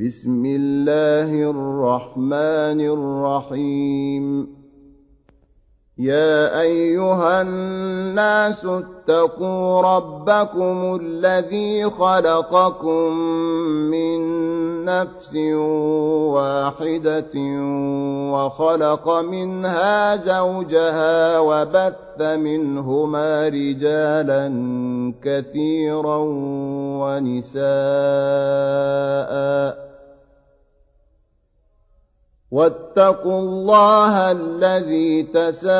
بسم الله الرحمن الرحيم. يا أيها الناس اتقوا ربكم الذي خلقكم من نفس واحدة وخلق منها زوجها وبث منهما رجالا كثيرا ونساء. واتقوا الله الذي تساءلون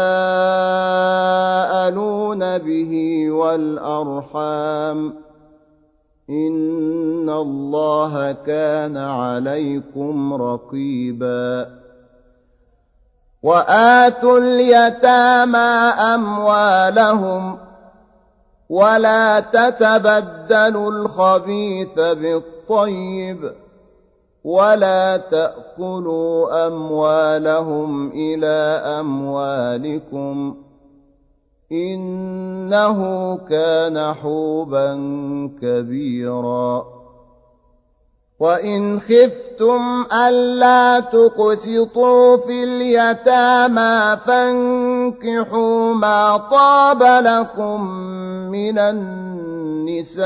به والأرحام. ان الله كان عليكم رقيبا واتوا اليتامى اموالهم ولا تتبدلوا الخبيث بالطيب ولا تاكلوا اموالهم إلى اموالكم إنه كان حوبا كبيرا. وإن خفتم ألا تقسطوا في اليتامى فانكحوا ما طاب لكم من النساء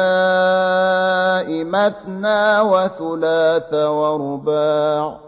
مثنى وثلاث ورباع.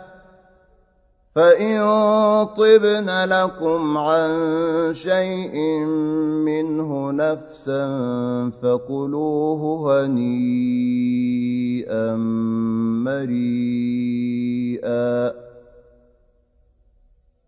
فان طبن لكم عن شيء منه نفسا فكلوه هنيئا مريئا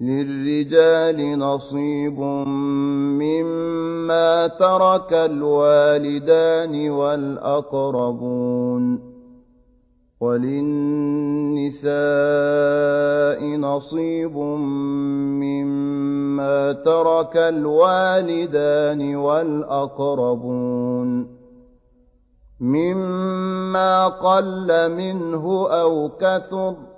للرجال نصيب مما ترك الوالدان والأقربون وللنساء نصيب مما ترك الوالدان والأقربون مما قل منه أو كثر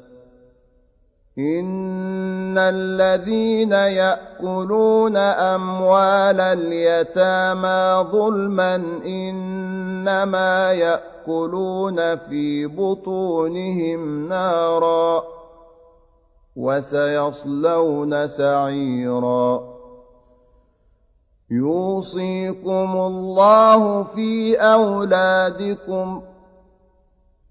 ان الذين ياكلون اموال اليتامى ظلما انما ياكلون في بطونهم نارا وسيصلون سعيرا يوصيكم الله في أولادكم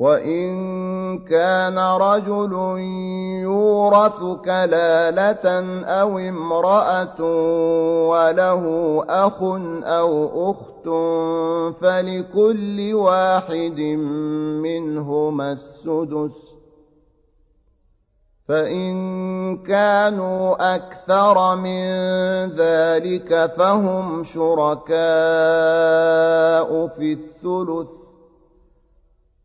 وإن كان رجل يورث كلالة أو امرأة وله أخ أو أخت فلكل واحد منهما السدس فإن كانوا أكثر من ذلك فهم شركاء في الثلث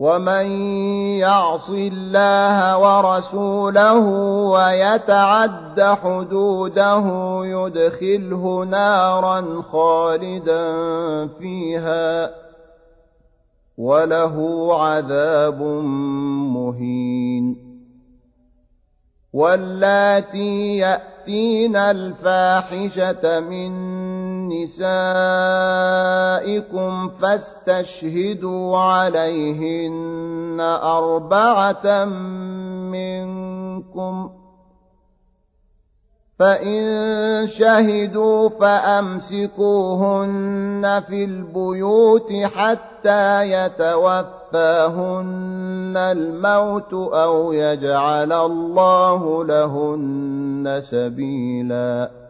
ومن يعص الله ورسوله ويتعد حدوده يدخله نارا خالدا فيها وله عذاب مهين واللاتي ياتين الفاحشه من نسائكم فاستشهدوا عليهن أربعة منكم فإن شهدوا فأمسكوهن في البيوت حتى يتوفاهن الموت أو يجعل الله لهن سبيلاً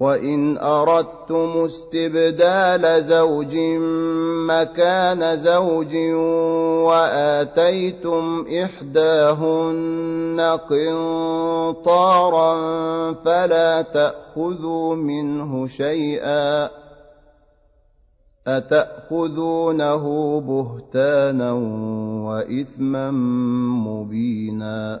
وان اردتم استبدال زوج مكان زوج واتيتم احداهن قنطارا فلا تاخذوا منه شيئا اتاخذونه بهتانا واثما مبينا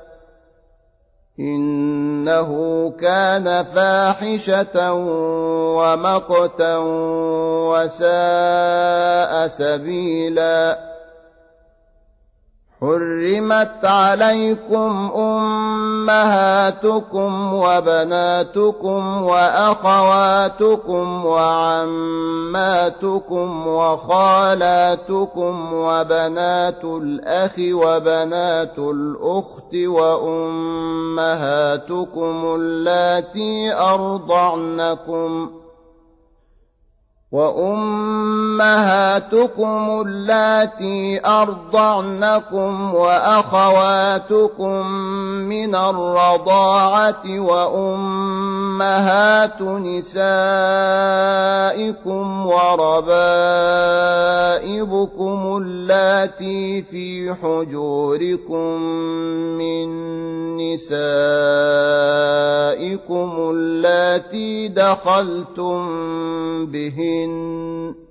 إنه كان فاحشة ومقتا وساء سبيلاً. حرمت عليكم أمهاتكم وبناتكم وأخواتكم وعماتكم وخالاتكم وبنات الأخ وبنات الأخت وأمهاتكم اللاتي أرضعنكم وأمهاتكم اللاتي أرضعنكم وأخواتكم من الرضاعة وأمهات نسائكم وربائبكم اللاتي في حجوركم من نسائكم اللاتي دخلتم بهن.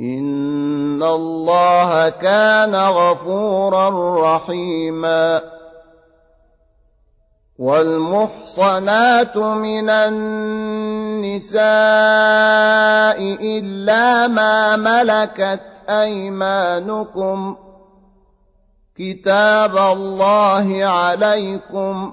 إن الله كان غفورا رحيما والمحصنات من النساء إلا ما ملكت أيمانكم كتاب الله عليكم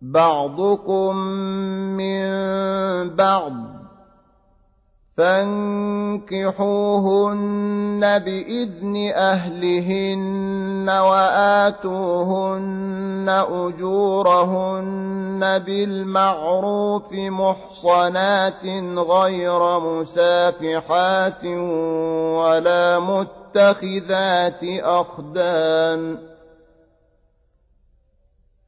بعضكم من بعض فانكحوهن بإذن أهلهن وآتوهن أجورهن بالمعروف محصنات غير مسافحات ولا متخذات أخدان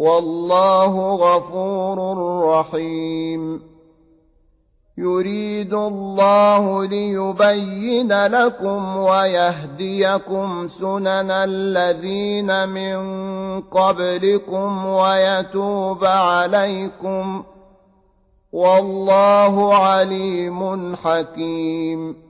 والله غفور رحيم. يريد الله ليبين لكم ويهديكم سنن الذين من قبلكم ويتوب عليكم. والله عليم حكيم.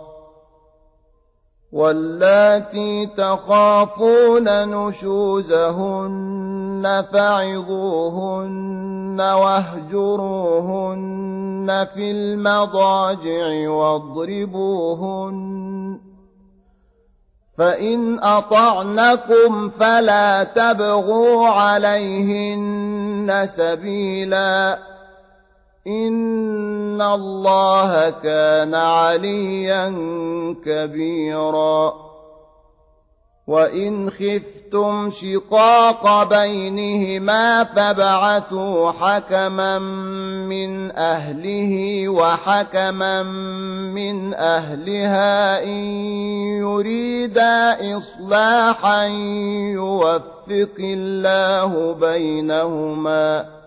واللاتي تخافون نشوزهن فعظوهن واهجروهن في المضاجع واضربوهن فإن أطعنكم فلا تبغوا عليهن سبيلاً إن الله كان عليا كبيرا وإن خفتم شقاق بينهما فابعثوا حكما من أهله وحكما من أهلها إن يريدا إصلاحا يوفق الله بينهما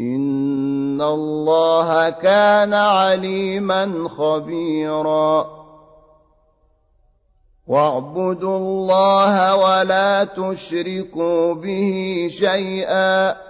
إن الله كان عليما خبيرا. واعبدوا الله ولا تشركوا به شيئا.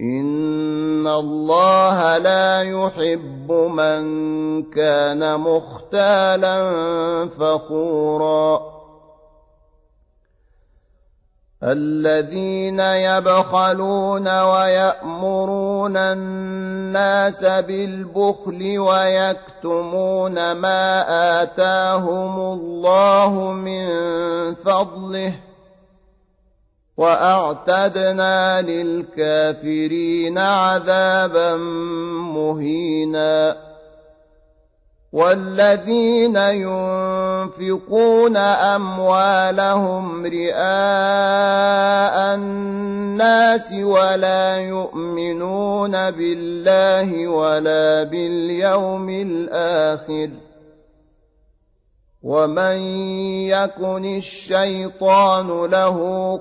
إن الله لا يحب من كان مختالا فخورا الذين يبخلون ويأمرون الناس بالبخل ويكتمون ما آتاهم الله من فضله وأعتدنا للكافرين عذابا مهينا. والذين ينفقون أموالهم رئاء الناس ولا يؤمنون بالله ولا باليوم الآخر. ومن يكن الشيطان له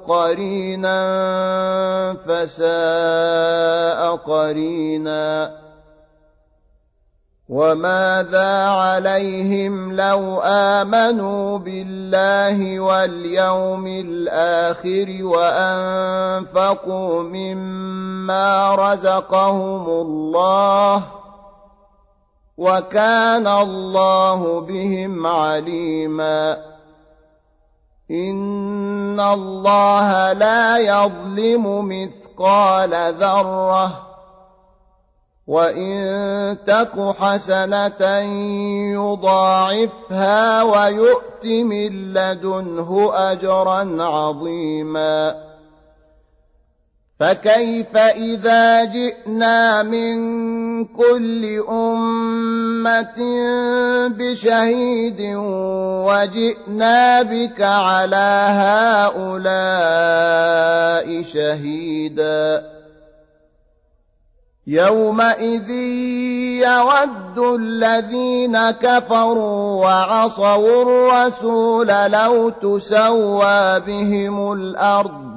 قرينا فساء قرينا وماذا عليهم لو امنوا بالله واليوم الآخر وانفقوا مما رزقهم الله وكان الله بهم عليما. إن الله لا يظلم مثقال ذرة. وإن تك حسنة يضاعفها ويؤت من لدنه أجرا عظيما. فكيف إذا جئنا من كل أمة بشهيد وجئنا بك على هؤلاء شهيدا. يومئذ يود الذين كفروا وعصوا الرسول لو تسوى بهم الأرض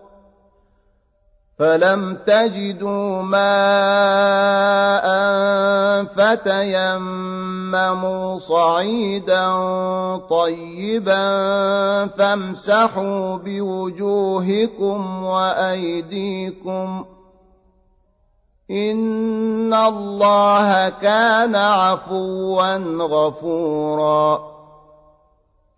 فلم تجدوا ماء فتيمموا صعيدا طيبا فامسحوا بوجوهكم وايديكم ان الله كان عفوا غفورا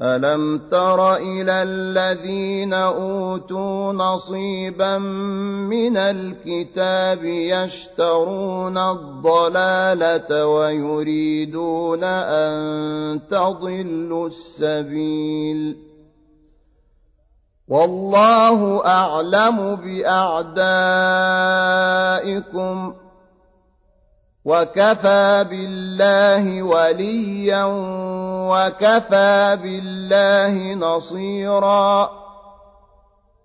ألم تر إلى الذين أوتوا نصيبا من الكتاب يشترون الضلالة ويريدون أن تضلوا السبيل والله أعلم بأعدائكم وكفى بالله وليا وكفى بالله نصيرا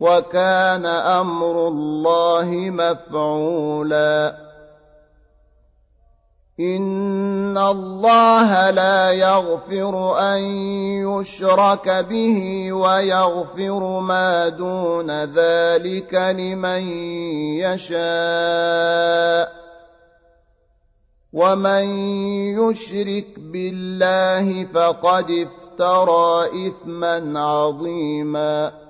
وكان أمر الله مفعولا. إن الله لا يغفر أن يشرك به ويغفر ما دون ذلك لمن يشاء. ومن يشرك بالله فقد افترى إثما عظيما.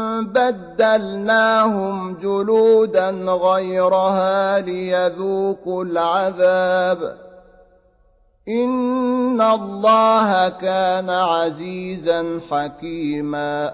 بدلناهم جلودا غيرها ليذوقوا العذاب. إن الله كان عزيزا حكيما.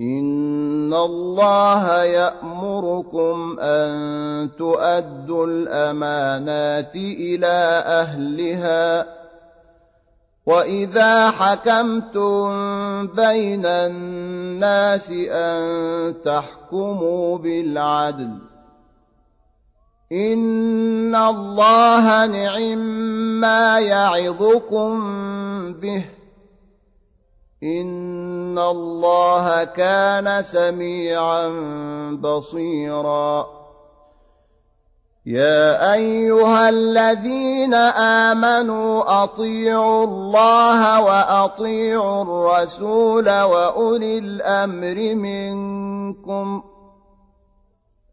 إن الله يأمركم أن تؤدوا الأمانات إلى أهلها وإذا حكمتم بين الناس أن تحكموا بالعدل إن الله نعم ما يعظكم به إن الله كان سميعا بصيراً. يا أيها الذين آمنوا أطيعوا الله وأطيعوا الرسول وأولي الأمر منكم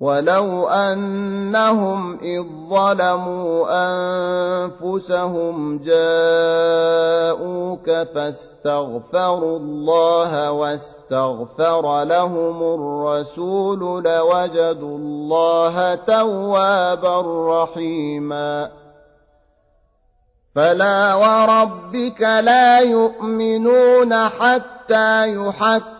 ولو أنهم إذ ظلموا أنفسهم جاءوك فاستغفروا الله واستغفر لهم الرسول لوجدوا الله توابا رحيما فلا وربك لا يؤمنون حتى حتى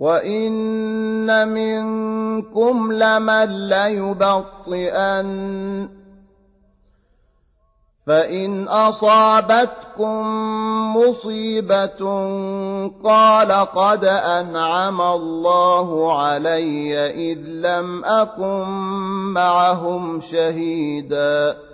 وإن منكم لمن ليبطئن فإن أصابتكم مصيبة قال قد أنعم الله علي إذ لم أكن معهم شهيداً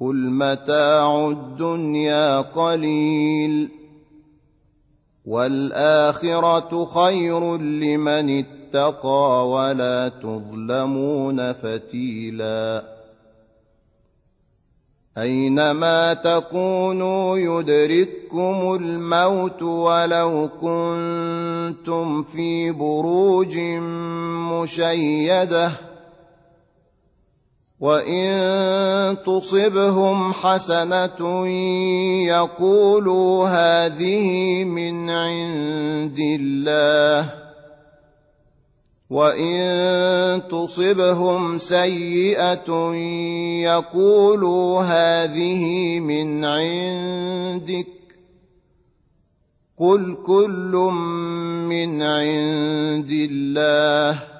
قل متاع الدنيا قليل والاخره خير لمن اتقى ولا تظلمون فتيلا اينما تكونوا يدرككم الموت ولو كنتم في بروج مشيده وان تصبهم حسنه يقولوا هذه من عند الله وان تصبهم سيئه يقولوا هذه من عندك قل كل من عند الله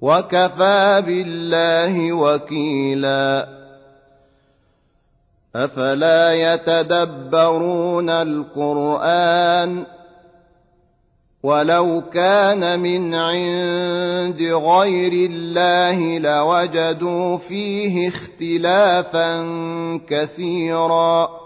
وكفى بالله وكيلا. أفلا يتدبرون القرآن ولو كان من عند غير الله لوجدوا فيه اختلافا كثيرا.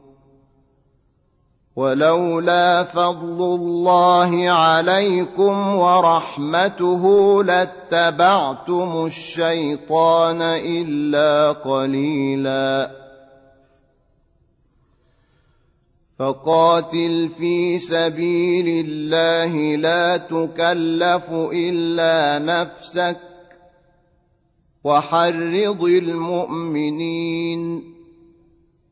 ولولا فضل الله عليكم ورحمته لاتبعتم الشيطان إلا قليلا. فقاتل في سبيل الله لا تكلف إلا نفسك وحرض المؤمنين.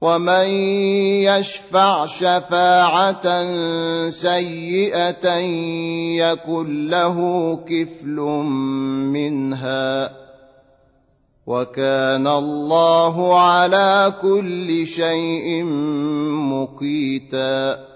ومن يشفع شفاعه سيئه يكن له كفل منها وكان الله على كل شيء مقيتا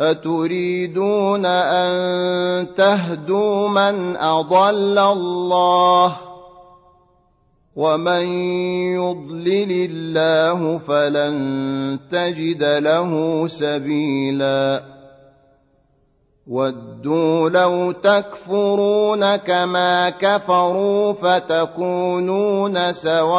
أتريدون أن تهدوا من أضل الله ومن يضلل الله فلن تجد له سبيلا ودوا لو تكفرون كما كفروا فتكونون سواء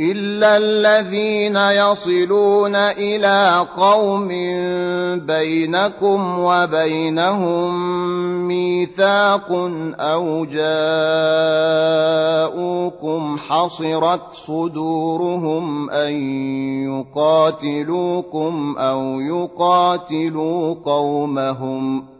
الا الذين يصلون إلى قوم بينكم وبينهم ميثاق أو جاءوكم حصرت صدورهم ان يقاتلوكم أو يقاتلوا قومهم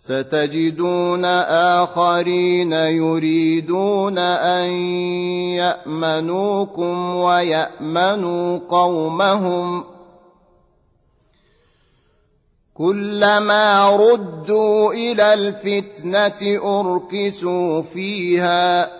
ستجدون آخرين يريدون أن يأمنوكم ويأمنوا قومهم كلما ردوا إلى الفتنة أركسوا فيها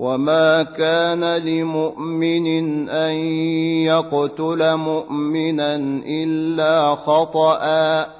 وما كان لمؤمن ان يقتل مؤمنا الا خطأ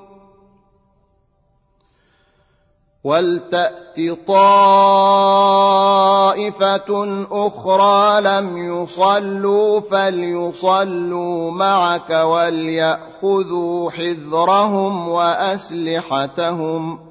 ولتأت طائفة أخرى لم يصلوا فليصلوا معك وليأخذوا حذرهم وأسلحتهم ۖ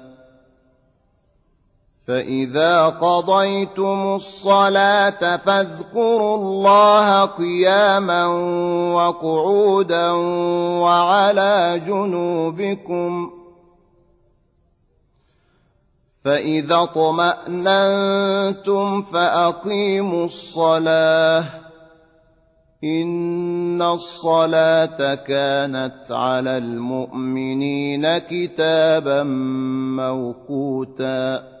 فإذا قضيتم الصلاة فاذكروا الله قياما وقعودا وعلى جنوبكم فإذا اطمأننتم فأقيموا الصلاة إن الصلاة كانت على المؤمنين كتابا موقوتا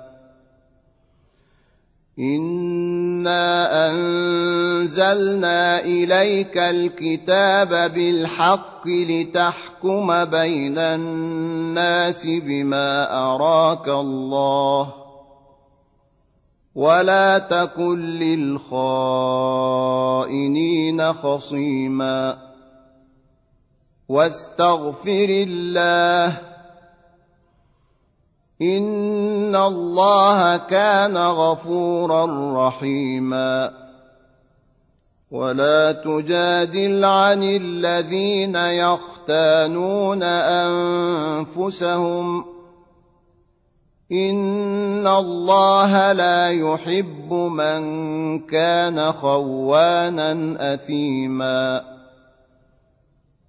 انا انزلنا اليك الكتاب بالحق لتحكم بين الناس بما اراك الله ولا تكن للخائنين خصيما واستغفر الله إن الله كان غفورا رحيما ولا تجادل عن الذين يختانون أنفسهم إن الله لا يحب من كان خوانا أثيماً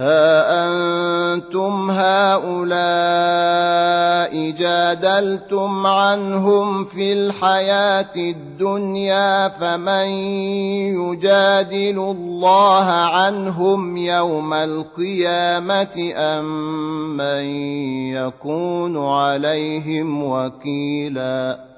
ها أنتم هؤلاء جادلتم عنهم في الحياة الدنيا فمن يجادل الله عنهم يوم القيامة أم من يكون عليهم وكيلاً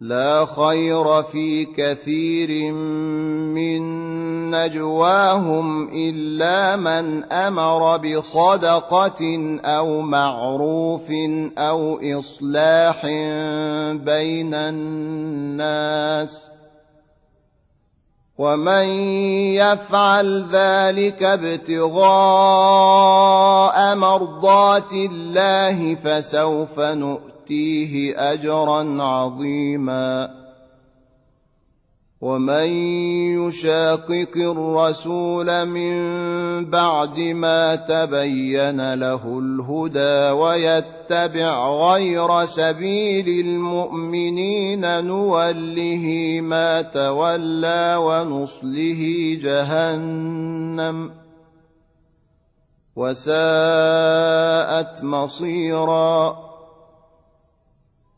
لا خير في كثير من نجواهم إلا من أمر بصدقة أو معروف أو إصلاح بين الناس ومن يفعل ذلك ابتغاء مرضات الله فسوف نؤتي نؤتيه أجرا عظيما. ومن يشاقق الرسول من بعد ما تبين له الهدى ويتبع غير سبيل المؤمنين نوله ما تولى ونصله جهنم. وساءت مصيرا.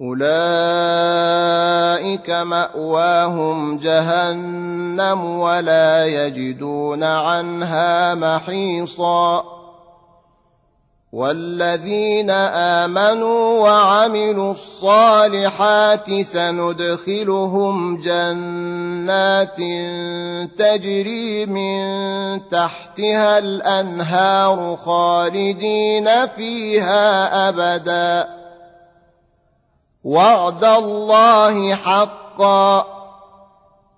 اولئك ماواهم جهنم ولا يجدون عنها محيصا والذين امنوا وعملوا الصالحات سندخلهم جنات تجري من تحتها الانهار خالدين فيها ابدا وعد الله حقا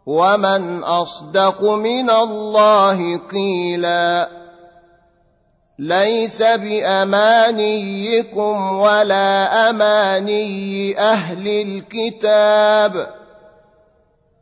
ومن أصدق من الله قيلا ليس بأمانيكم ولا أماني أهل الكتاب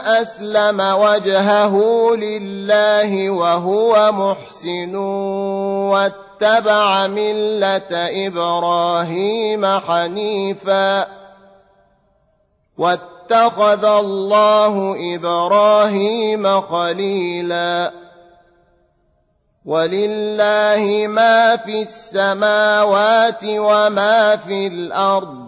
أسلم وجهه لله وهو محسن واتبع ملة إبراهيم حنيفا واتخذ الله إبراهيم خليلا ولله ما في السماوات وما في الأرض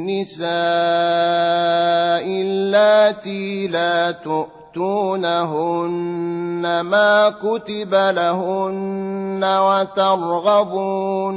النساء اللاتي لا تؤتونهن ما كتب لهن وترغبون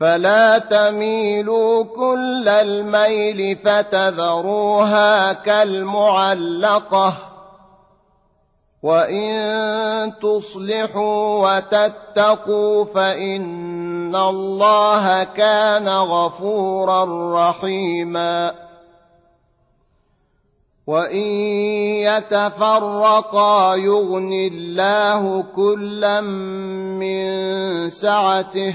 فلا تميلوا كل الميل فتذروها كالمعلقة. وإن تصلحوا وتتقوا فإن الله كان غفورا رحيما. وإن يتفرقا يغن الله كلا من سعته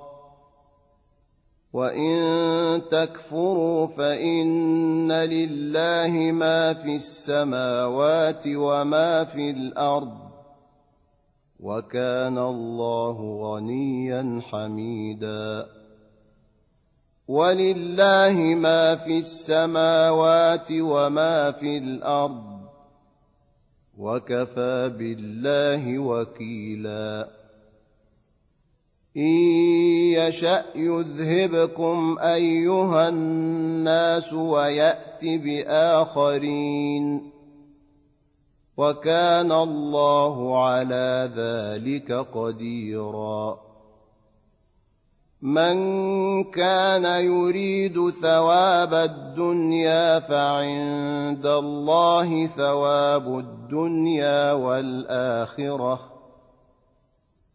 وان تكفروا فان لله ما في السماوات وما في الأرض وكان الله غنيا حميدا. ولله ما في السماوات وما في الأرض وكفى بالله وكيلا. ان يشا يذهبكم ايها الناس ويات باخرين وكان الله على ذلك قديرا من كان يريد ثواب الدنيا فعند الله ثواب الدنيا والاخره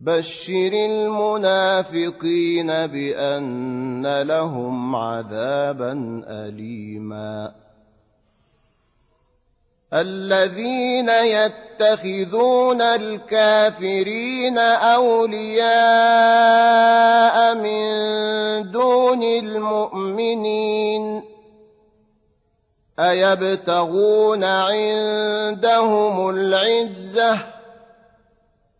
بشر المنافقين بان لهم عذابا اليما الذين يتخذون الكافرين اولياء من دون المؤمنين ايبتغون عندهم العزه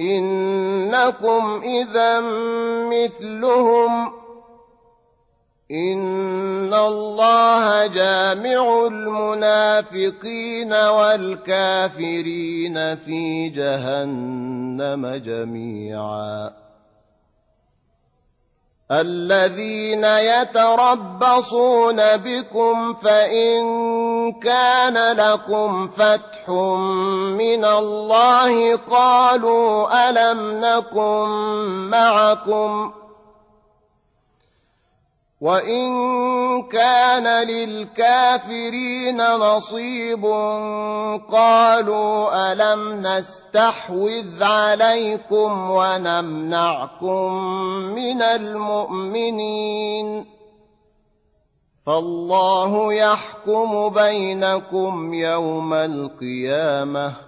إنكم إذا مثلهم. إن الله جامع المنافقين والكافرين في جهنم جميعا. الذين يتربصون بكم فإن كان لكم فتح من الله قالوا ألم نكن معكم وان كان للكافرين نصيب قالوا الم نستحوذ عليكم ونمنعكم من المؤمنين فالله يحكم بينكم يوم القيامه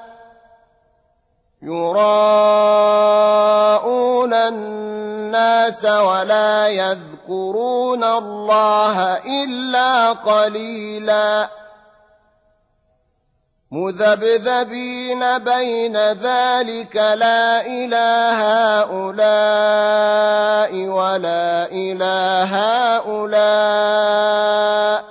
يراءون الناس ولا يذكرون الله إلا قليلاً. مذبذبين بين ذلك لا إله هؤلاء ولا إله هؤلاء.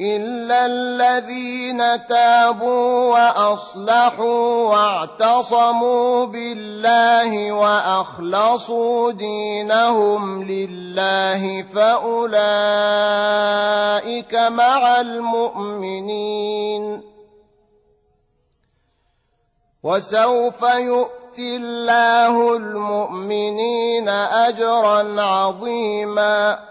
إلا الذين تابوا وأصلحوا واعتصموا بالله وأخلصوا دينهم لله فأولئك مع المؤمنين وسوف يؤتي الله المؤمنين أجرا عظيماً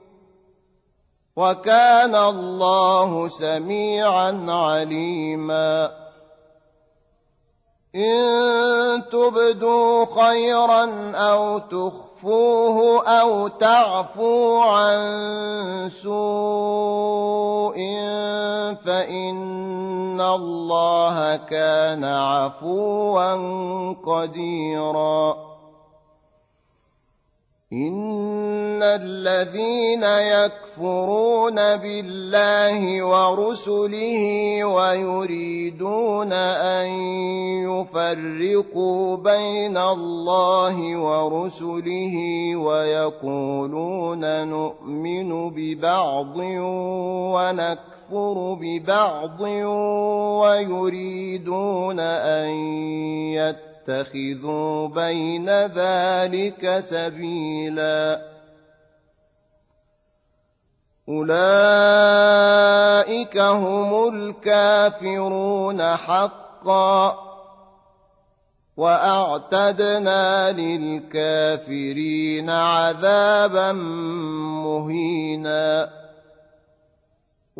وكان الله سميعا عليما. إن تبدوا خيرا أو تخفوه أو تعفوا عن سوء فإن الله كان عفوا قديرا. إن الذين يكفرون بالله ورسله ويريدون أن يفرقوا بين الله ورسله ويقولون نؤمن ببعض ونكفر ببعض ويريدون أن يتقوا اتخذوا بين ذلك سبيلا. أولئك هم الكافرون حقا. وأعتدنا للكافرين عذابا مهينا.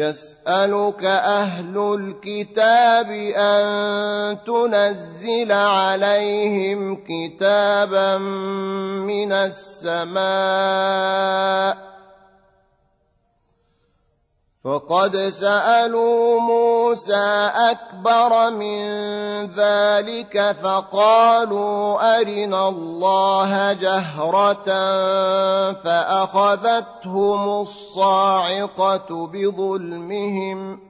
يسألك أهل الكتاب أن تنزل عليهم كتابا من السماء فقد سألوا موسى أكبر من ذلك فقالوا أرنا الله جهرة فأخذتهم الصاعقة بظلمهم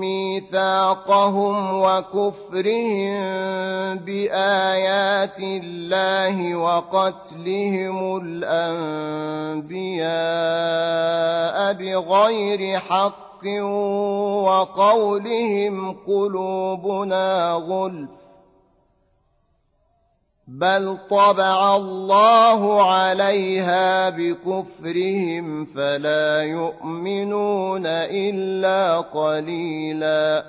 ميثاقهم وكفرهم بآيات الله وقتلهم الأنبياء بغير حق وقولهم قلوبنا غلف بل طبع الله عليها بكفرهم فلا يؤمنون الا قليلا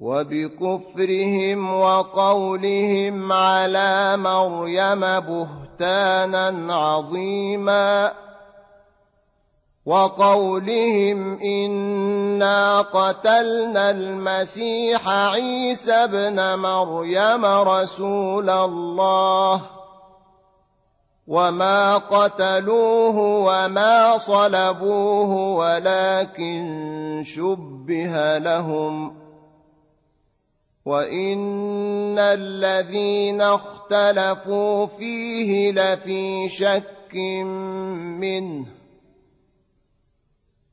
وبكفرهم وقولهم على مريم بهتانا عظيما وقولهم انا قتلنا المسيح عيسى ابن مريم رسول الله وما قتلوه وما صلبوه ولكن شبه لهم وان الذين اختلفوا فيه لفي شك منه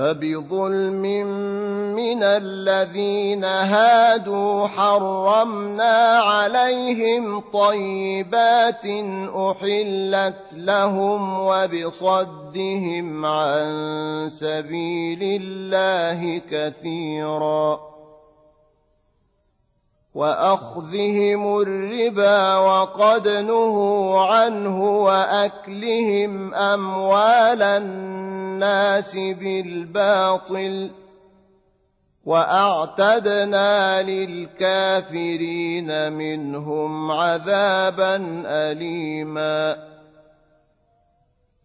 فبظلم من الذين هادوا حرمنا عليهم طيبات أحلت لهم وبصدهم عن سبيل الله كثيرا وأخذهم الربا وقد نهوا عنه وأكلهم أموال الناس بالباطل وأعتدنا للكافرين منهم عذابا اليما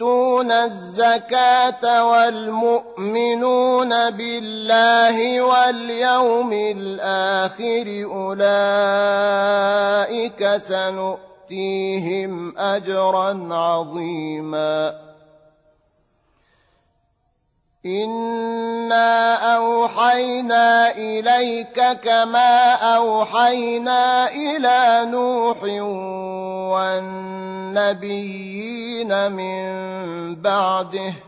يؤتون الزكاة والمؤمنون بالله واليوم الآخر أولئك سنؤتيهم أجرا عظيما إنا أوحينا إليك كما أوحينا إلى نوح والنبيين من بعده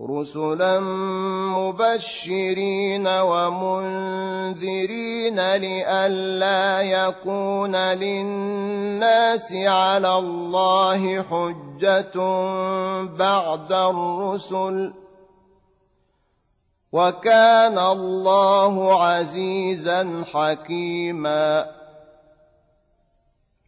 رسلا مبشرين ومنذرين لئلا يكون للناس على الله حجة بعد الرسل وكان الله عزيزا حكيما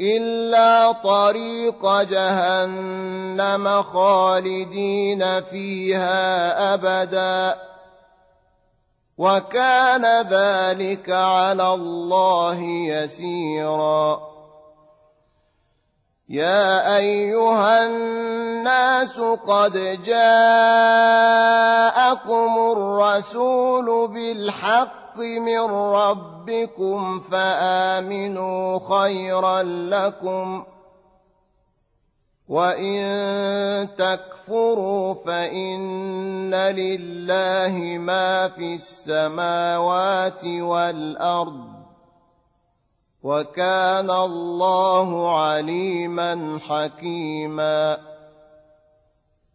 إلا طريق جهنم خالدين فيها أبدا وكان ذلك على الله يسيرا يا أيها الناس قد جاءكم الرسول بالحق الحق من ربكم فآمنوا خيرا لكم وإن تكفروا فإن لله ما في السماوات والأرض وكان الله عليما حكيما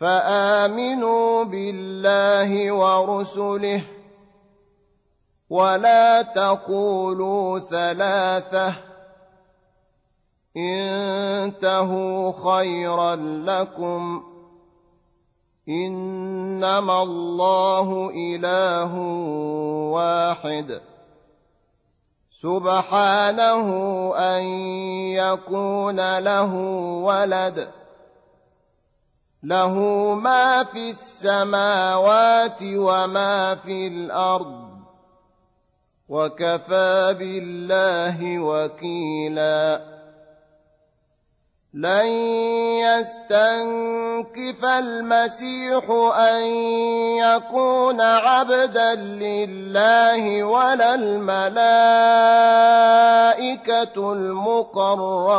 فآمنوا بالله ورسله ولا تقولوا ثلاثة انتهوا خيرا لكم إنما الله إله واحد سبحانه أن يكون له ولد له ما في السماوات وما في الأرض. وكفى بالله وكيلا. لن يستنكف المسيح أن يكون عبدا لله ولا الملائكة المقربون.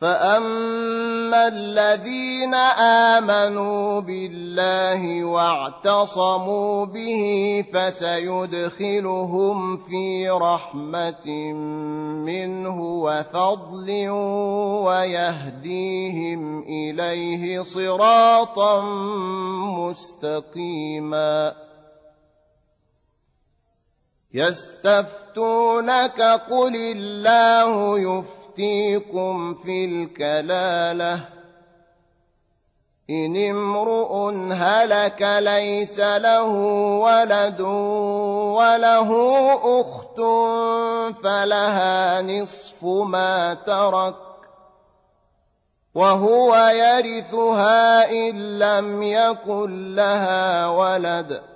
فاما الذين امنوا بالله واعتصموا به فسيدخلهم في رحمه منه وفضل ويهديهم اليه صراطا مستقيما يستفتونك قل الله يفتح يفتيكم في الكلالة. إن امرؤ هلك ليس له ولد وله أخت فلها نصف ما ترك وهو يرثها إن لم يكن لها ولد.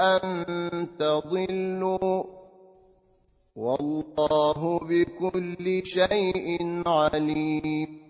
أن تضلوا والله بكل شيء عليم